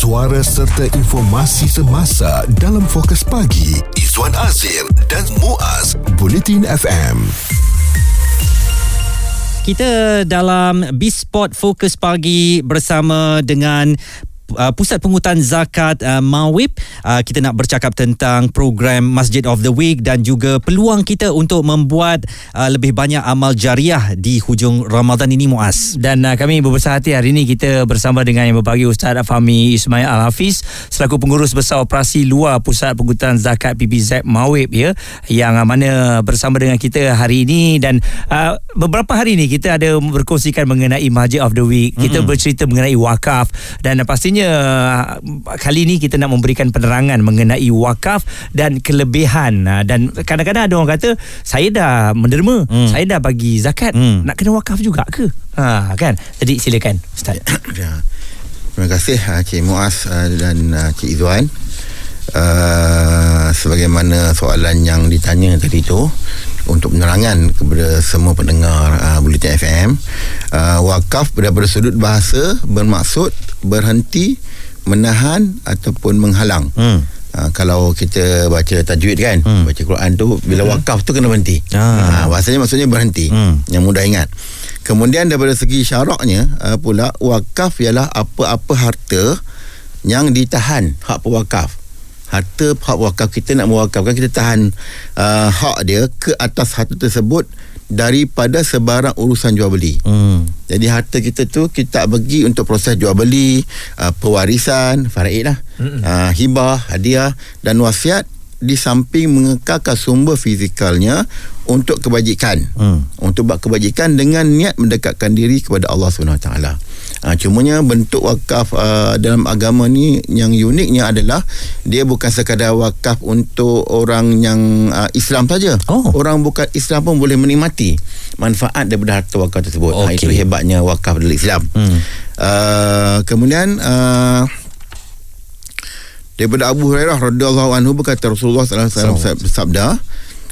suara serta informasi semasa dalam fokus pagi Izwan Azir dan Muaz Bulletin FM kita dalam Bisport Fokus Pagi bersama dengan uh, Pusat Pungutan Zakat uh, Mawib. Uh, kita nak bercakap tentang program Masjid of the Week dan juga peluang kita untuk membuat uh, lebih banyak amal jariah di hujung Ramadan ini Muaz. Dan uh, kami berbesar hati hari ini kita bersama dengan yang berbagi Ustaz Fahmi Ismail Al-Hafiz selaku pengurus besar operasi luar Pusat Pungutan Zakat PPZ Mawib ya yang uh, mana bersama dengan kita hari ini. Dan uh, beberapa hari ini kita ada berkongsikan mengenai Masjid of the Week. Kita mm-hmm. bercerita mengenai wakaf dan uh, pastinya sebenarnya kali ini kita nak memberikan penerangan mengenai wakaf dan kelebihan dan kadang-kadang ada orang kata saya dah menderma hmm. saya dah bagi zakat hmm. nak kena wakaf juga ke ha kan jadi silakan ustaz ya. terima kasih uh, Cik Muaz dan Cik Izwan uh, sebagaimana soalan yang ditanya tadi tu untuk penerangan kepada semua pendengar uh, Bulletin FM uh, wakaf daripada sudut bahasa bermaksud berhenti menahan ataupun menghalang hmm. Uh, kalau kita baca tajwid kan hmm. baca Quran tu bila hmm. wakaf tu kena berhenti ah. uh, bahasanya maksudnya berhenti hmm. yang mudah ingat kemudian daripada segi syaraknya uh, pula wakaf ialah apa-apa harta yang ditahan hak pewakaf harta hak wakaf kita nak mewakafkan kita tahan uh, hak dia ke atas harta tersebut daripada sebarang urusan jual beli. Hmm. Jadi harta kita tu kita bagi untuk proses jual beli, uh, pewarisan, faraid lah, hmm. uh, hibah, hadiah dan wasiat di samping mengekalkan sumber fizikalnya untuk kebajikan. Hmm. Untuk buat kebajikan dengan niat mendekatkan diri kepada Allah Subhanahu Wa Taala. Ha, cumanya bentuk wakaf uh, dalam agama ni yang uniknya adalah dia bukan sekadar wakaf untuk orang yang uh, Islam saja. Oh. Orang bukan Islam pun boleh menikmati manfaat daripada harta wakaf tersebut. Okay. Ha, itu hebatnya wakaf dalam Islam. Hmm. Uh, kemudian uh, daripada Abu Hurairah radhiyallahu anhu berkata Rasulullah sallallahu alaihi wasallam bersabda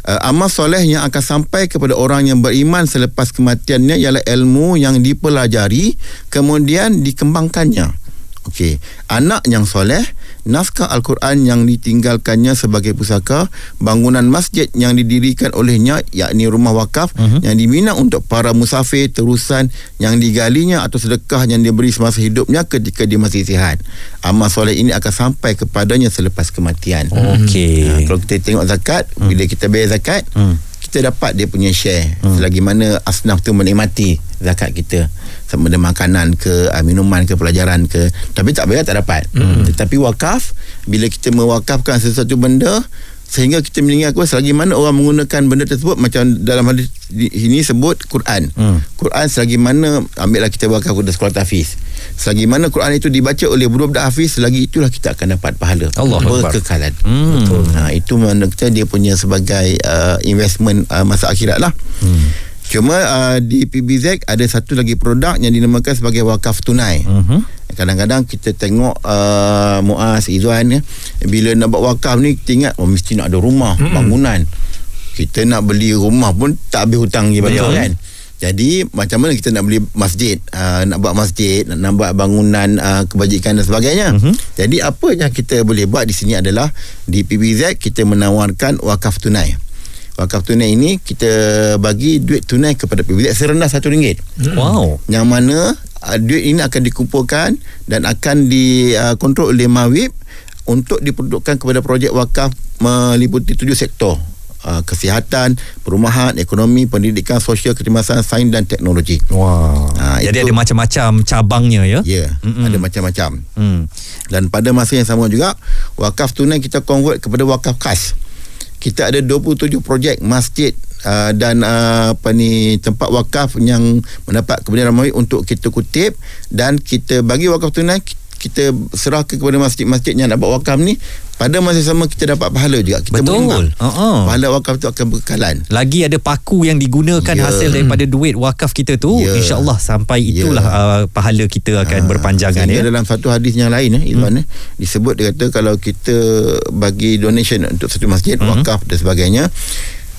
uh, amal soleh yang akan sampai kepada orang yang beriman selepas kematiannya ialah ilmu yang dipelajari kemudian dikembangkannya Okey, anak yang soleh, naskah Al-Quran yang ditinggalkannya sebagai pusaka, bangunan masjid yang didirikan olehnya yakni rumah wakaf uh-huh. yang diminat untuk para musafir terusan yang digalinya atau sedekah yang diberi semasa hidupnya ketika dia masih sihat. Amal soleh ini akan sampai kepadanya selepas kematian. Okey. Ha, kalau kita tengok zakat, uh-huh. bila kita bayar zakat, uh-huh kita dapat dia punya share hmm. selagi mana asnaf tu menikmati zakat kita sama ada makanan ke uh, minuman ke pelajaran ke tapi tak bayar tak dapat hmm. tetapi wakaf bila kita mewakafkan sesuatu benda sehingga kita mengingat selagi mana orang menggunakan benda tersebut macam dalam hadis ini sebut Quran. Hmm. Quran selagi mana ambillah kita wakaf kepada sekolah tahfiz. Selagi mana Quran itu dibaca oleh budak-budak hafiz selagi itulah kita akan dapat pahala. Allah berkekalan. Hmm. Betul. Ha itu mana kita dia punya sebagai uh, investment uh, masa akhirat lah. Hmm. Cuma uh, di PBZ ada satu lagi produk yang dinamakan sebagai wakaf tunai. Uh-huh kadang-kadang kita tengok uh, Muaz Izwan ya, bila nak buat wakaf ni kita ingat oh, mesti nak ada rumah hmm. bangunan. Kita nak beli rumah pun tak habis hutang lagi betul. kan? Jadi macam mana kita nak beli masjid? Uh, nak buat masjid nak, nak buat bangunan uh, kebajikan dan sebagainya. Uh-huh. jadi apa yang kita boleh buat di sini adalah di PBZ kita menawarkan wakaf tunai wakaf tunai ini kita bagi duit tunai kepada PBZ serendah RM1 wow yang mana uh, duit ini akan dikumpulkan dan akan dikontrol uh, oleh Mawib untuk diperuntukkan kepada projek wakaf meliputi tujuh sektor uh, kesihatan, perumahan, ekonomi, pendidikan, sosial, kekhidmatan, sains dan teknologi. Wah. Uh, Jadi itu, ada macam-macam cabangnya ya? Ya, yeah, ada macam-macam. Mm. Dan pada masa yang sama juga, wakaf tunai kita convert kepada wakaf khas. Kita ada 27 projek masjid uh, dan uh, apa ni tempat wakaf yang mendapat kebenaran Ramawi untuk kita kutip. Dan kita bagi wakaf tunai kita serahkan kepada masjid-masjid yang nak buat wakaf ni pada masa sama kita dapat pahala juga kita betul uh-huh. pahala wakaf tu akan berkekalan lagi ada paku yang digunakan yeah. hasil daripada duit wakaf kita tu yeah. insyaallah sampai ya. itulah yeah. uh, pahala kita akan uh, berpanjangan ya dalam satu hadis yang lain eh, Izwan, hmm. eh, disebut dia kata kalau kita bagi donation untuk satu masjid uh-huh. wakaf dan sebagainya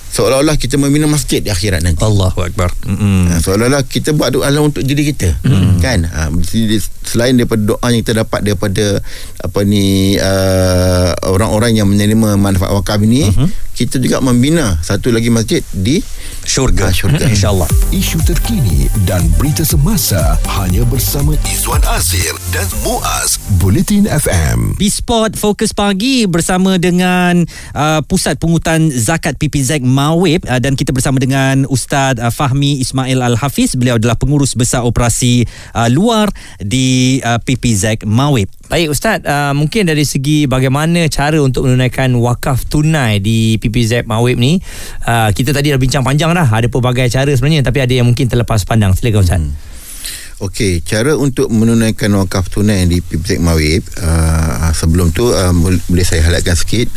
seolah-olah kita membina masjid di akhirat nanti Allahu akbar. Ha, seolah-olah kita buat doa untuk diri kita hmm. kan ha, selain daripada doa yang kita dapat daripada apa ni uh, orang-orang yang menerima manfaat wakaf ini Mhm. kita juga membina satu lagi masjid di Syurga. Ah, syurga. InsyaAllah. Isu terkini dan berita semasa hanya bersama Izwan Azir dan Muaz Bulletin FM. Bisport Fokus Pagi bersama dengan uh, Pusat Pungutan Zakat PPZ Mawib uh, dan kita bersama dengan Ustaz uh, Fahmi Ismail Al-Hafiz. Beliau adalah pengurus besar operasi uh, luar di uh, PPZ Mawib. Baik Ustaz, uh, mungkin dari segi bagaimana cara untuk menunaikan wakaf tunai di PPZ Mawib ni, uh, kita tadi dah bincang panjang dah, ada pelbagai cara sebenarnya tapi ada yang mungkin terlepas pandang. Silakan Ustaz. Hmm. Okey, cara untuk menunaikan wakaf tunai di PPZ Mawib uh, sebelum tu uh, boleh saya highlightkan sikit.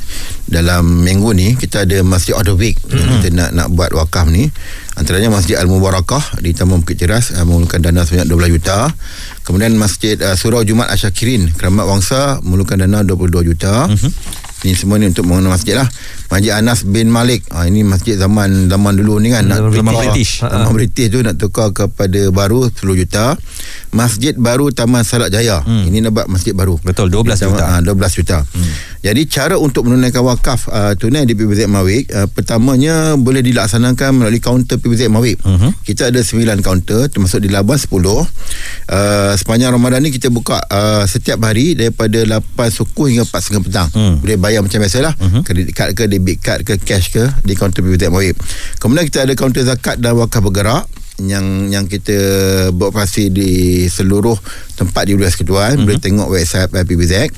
Dalam minggu ni kita ada Masjid of the Week. Mm-hmm. kita nak nak buat wakaf ni. Antaranya Masjid Al Mubarakah di Taman Bukit Ceras uh, memerlukan dana sebanyak 12 juta. Kemudian Masjid uh, Surau Jumat Asyakirin Keramat Wangsa memerlukan dana 22 juta. Mm-hmm. Ini semua ni untuk mengenal masjid lah Masjid Anas bin Malik ha, Ini masjid zaman zaman dulu ni kan nak Zaman tukar- British. Zaman British tu nak tukar kepada baru 10 juta Masjid baru Taman Salak Jaya hmm. Ini buat masjid baru Betul, 12 juta. ha, 12 juta hmm. Jadi cara untuk menunaikan wakaf uh, tunai di PBZ Mawik uh, Pertamanya boleh dilaksanakan melalui kaunter PBZ Mawik Mhm. Kita ada 9 kaunter termasuk di Labuan 10 uh, Sepanjang Ramadan ni kita buka uh, setiap hari Daripada 8 suku hingga 4 setengah petang Hmm. Boleh bayar macam biasalah uh-huh. Kredit card ke debit card ke cash ke Di kaunter PBZ Mawik Kemudian kita ada kaunter zakat dan wakaf bergerak yang yang kita beroperasi di seluruh tempat di Wilayah Ketuan mm-hmm. boleh tengok website PBZ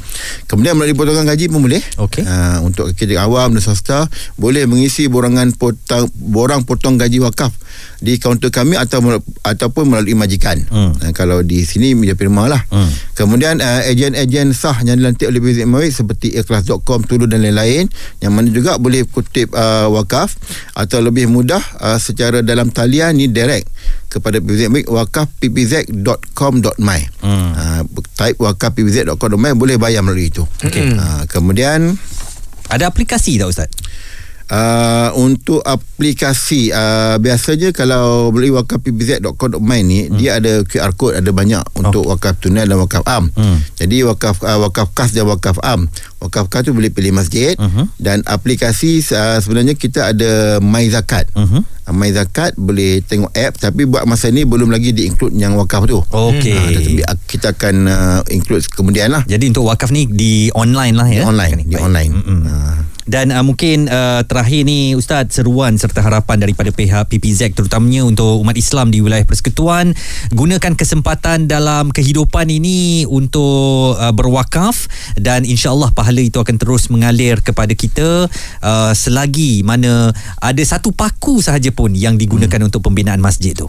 kemudian melalui potongan gaji pun boleh. Okey. uh, untuk kerja awam dan swasta boleh mengisi borangan potong borang potong gaji wakaf di kaunter kami atau ataupun melalui majikan Hmm. uh, kalau di sini media firma lah Hmm. kemudian uh, ejen-ejen sah yang dilantik oleh PBZ Mawik seperti ikhlas.com Tulu dan lain-lain yang mana juga boleh kutip uh, wakaf atau lebih mudah uh, secara dalam talian ni direct kepada PBZ Mawik wakaf ppz.com.my Hmm. uh, type wakaf ppz.com.my boleh bayar melalui itu okay. uh, kemudian Ada aplikasi tak Ustaz? Uh, untuk aplikasi uh, biasanya kalau beli wakaf ppz.com.my ni hmm. dia ada QR code ada banyak untuk wakaf tunai dan wakaf am. Hmm. Jadi wakaf uh, wakaf kas dan wakaf am. Wakaf kas tu boleh pilih masjid Mhm. dan aplikasi uh, sebenarnya kita ada My Zakat. Mhm. Uh, My Zakat boleh tengok app tapi buat masa ni belum lagi di-include yang wakaf tu. Okey. Tetapi kita akan uh, include kemudian lah Jadi untuk wakaf ni di online lah ya? di online di online. Mm-mm. Ah. Dan uh, mungkin uh, terakhir ni Ustaz seruan serta harapan daripada pihak PPZ terutamanya untuk umat Islam di wilayah Persekutuan gunakan kesempatan dalam kehidupan ini untuk uh, berwakaf dan insya-Allah pahala itu akan terus mengalir kepada kita uh, selagi mana ada satu paku sahaja pun yang digunakan hmm. untuk pembinaan masjid tu.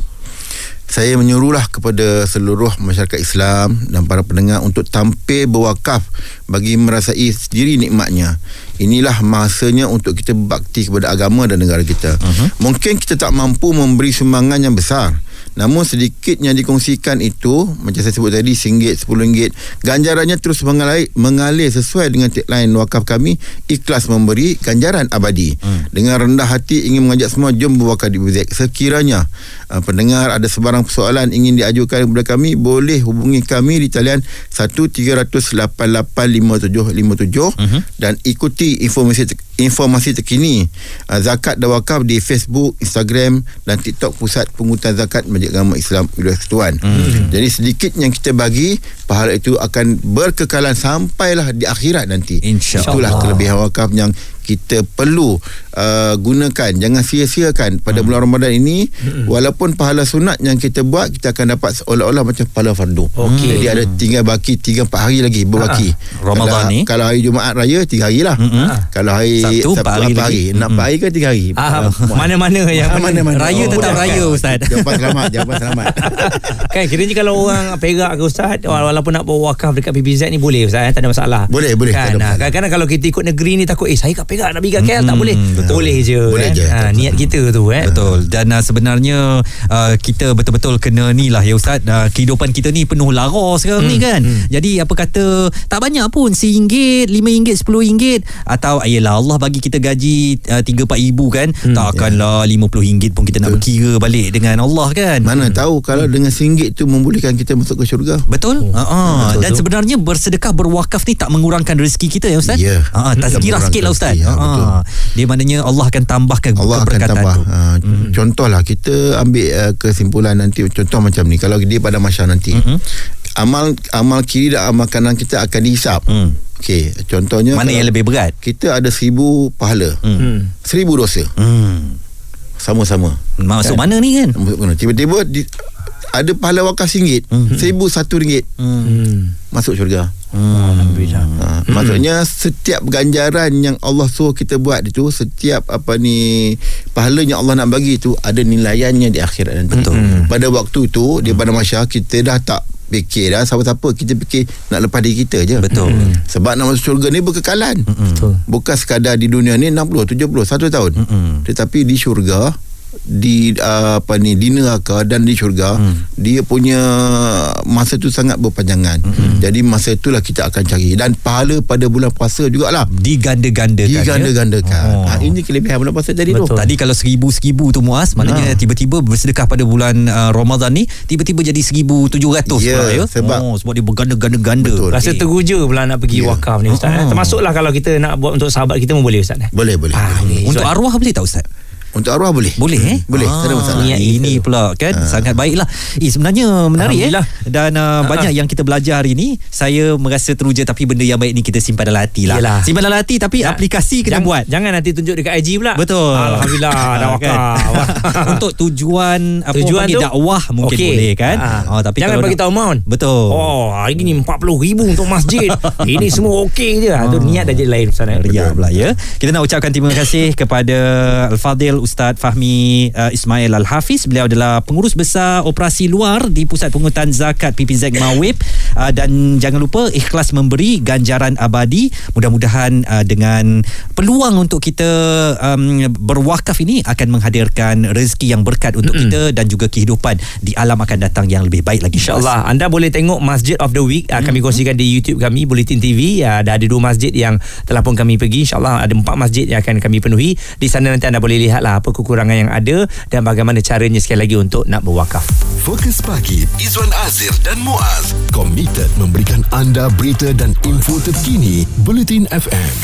Saya menyuruhlah kepada seluruh masyarakat Islam dan para pendengar untuk tampil berwakaf bagi merasai sendiri nikmatnya. Inilah masanya untuk kita berbakti kepada agama dan negara kita. Uh-huh. Mungkin kita tak mampu memberi sumbangan yang besar. Namun sedikit yang dikongsikan itu Macam saya sebut tadi RM1, RM10 Ganjarannya terus mengalir, mengalir sesuai dengan tagline wakaf kami Ikhlas memberi ganjaran abadi hmm. Dengan rendah hati ingin mengajak semua Jom berwakaf di BZ Sekiranya uh, pendengar ada sebarang persoalan Ingin diajukan kepada kami Boleh hubungi kami di talian 1-388-5757 Mhm. Dan ikuti informasi informasi terkini uh, Zakat dan wakaf di Facebook, Instagram dan TikTok Pusat Pungutan Zakat Majlis Agama Islam Wilayah Ketuan. Hmm. Jadi sedikit yang kita bagi pahala itu akan berkekalan sampailah di akhirat nanti. InsyaAllah. Itulah kelebihan wakaf yang kita perlu uh, gunakan jangan sia-siakan pada hmm. bulan Ramadan ini hmm. walaupun pahala sunat yang kita buat kita akan dapat seolah-olah macam pahala fardu. Okey. Jadi ada tinggal baki 3 4 hari lagi berbaki. Ramadan kalau, ni? kalau hari Jumaat raya 3 hari lah. Mm-mm. Kalau hari Sabtu, empat hari empat lagi. Nak empat hari ke 3 hari? Ah, mana-mana yang Mana-mana. Raya tetap mudah raya, kan? Ustaz. Jawapan selamat, jawapan selamat. kan kiranya kalau orang perak ke Ustaz walaupun nak bawa wakaf dekat PBZ ni boleh Ustaz eh? tak ada masalah Boleh, boleh, tak kan ada ah, kadang-kadang kalau kita ikut negeri ni takut eh saya kat perak nak pergi kat KL tak Hmm, boleh betul. boleh je Boleh eh? je, betul, niat kita tu eh Betul Dan uh, sebenarnya uh, Kita betul-betul kena ni lah ya Ustaz uh, Kehidupan kita ni penuh lara sekarang hmm. ni kan hmm. Jadi apa kata Tak banyak pun RM1, RM5, RM10 Atau Yelah Allah Allah bagi kita gaji uh, 3 4 ribu kan hmm, takkanlah yeah. 50 ringgit pun kita nak berkira balik dengan Allah kan Mana tahu kalau dengan singgit tu membolehkan kita masuk ke syurga. Betul? Oh. Uh-huh. Betul Dan sebenarnya bersedekah berwakaf ni tak mengurangkan rezeki kita ya Ustaz? Ya. Uh-huh. Tazkirah sikit lah Ustaz. ya, Uh-huh. Dia maknanya Allah akan tambahkan Allah akan keberkatan tambah. tu. Ha, hmm. Contohlah kita ambil uh, kesimpulan nanti contoh macam ni kalau dia pada masyarakat nanti. Mhm. Amal amal kiri dan amal kanan kita akan dihisap. Hmm. Okey, contohnya Mana yang lebih berat? kita ada seribu pahala, Hmm. seribu dosa Hmm. sama-sama. Masuk mana ni kan? Tiba-tiba di, ada pahala wakaf singgit, seribu satu ringgit Hmm. masuk syurga. Alhamdulillah. Ha, maksudnya setiap ganjaran yang Allah suruh kita buat itu setiap apa ni pahala yang Allah nak bagi itu ada nilaiannya di akhirat nanti. Betul. Pada waktu itu di pada masyarakat kita dah tak fikir dah siapa-siapa kita fikir nak lepas diri kita je. Betul. Sebab nak masuk syurga ni berkekalan. Betul. Bukan sekadar di dunia ni 60 70 satu tahun. Mm-mm. Tetapi di syurga di uh, apa ni di neraka dan di syurga hmm. dia punya masa tu sangat berpanjangan. Hmm. Jadi masa itulah kita akan cari dan pahala pada bulan puasa jugalah Diganda-gandakan. ya? diganda-gandakan. Oh. Ha, ini kelebihan bulan puasa tadi tu. Betul. Tadi kalau seribu-seribu tu Muaz Maknanya Ha. tiba-tiba bersedekah pada bulan uh, Ramadan ni Tiba-tiba jadi seribu tujuh ratus Ya, ya sebab- oh, Sebab dia berganda-ganda-ganda Betul. Rasa Okey. terguja pula nak pergi Ya. wakaf ni Ustaz. eh. Oh. Termasuklah kalau kita nak buat untuk sahabat kita pun boleh Ustaz. eh? Boleh boleh. Ah, boleh. Untuk arwah boleh tak Ustaz? Untuk arwah boleh. Boleh eh? Boleh, tak ada masalah. Niat Ini pula kan sangat baiklah. Eh sebenarnya menarik eh. Dan uh, banyak yang kita belajar hari ni. Saya merasa teruja tapi benda yang baik ni kita simpan dalam hati lah. Yelah. Simpan dalam hati tapi Ja- aplikasi kena jangan, buat. Jangan nanti tunjuk dekat IG pula. Betul. Alhamdulillah dah wakaf. Untuk tujuan apa Tujuan panggil tu? dakwah mungkin Okey. boleh kan. Ah. Oh, tapi Jangan bagi tahu amount. Betul. Oh, hari ni 40 ribu untuk masjid. Ini semua okey je. Itu niat dah jadi lain eh? Ria pula ya. Kita nak ucapkan terima kasih kepada Al-Fadil Ustaz Fahmi uh, Ismail Al-Hafiz. Beliau adalah pengurus besar operasi luar di Pusat Pungutan Zakat PPZ Mawib. Uh, dan jangan lupa ikhlas memberi ganjaran abadi. Mudah-mudahan uh, dengan peluang untuk kita um, berwakaf ini akan menghadirkan rezeki yang berkat untuk mm-hmm. kita dan juga kehidupan di alam akan datang yang lebih baik lagi. InsyaAllah. Anda boleh tengok Masjid of the Week uh, Kami kongsikan di YouTube kami Bulletin TV uh, Dah ada dua masjid yang Telah pun kami pergi. InsyaAllah ada empat masjid Yang akan kami penuhi. Di sana nanti anda boleh lihat lah Apa kekurangan yang ada Dan bagaimana caranya sekali lagi Untuk nak berwakaf Fokus pagi Izwan Azir dan Muaz komited memberikan anda berita dan info terkini Bulletin FM.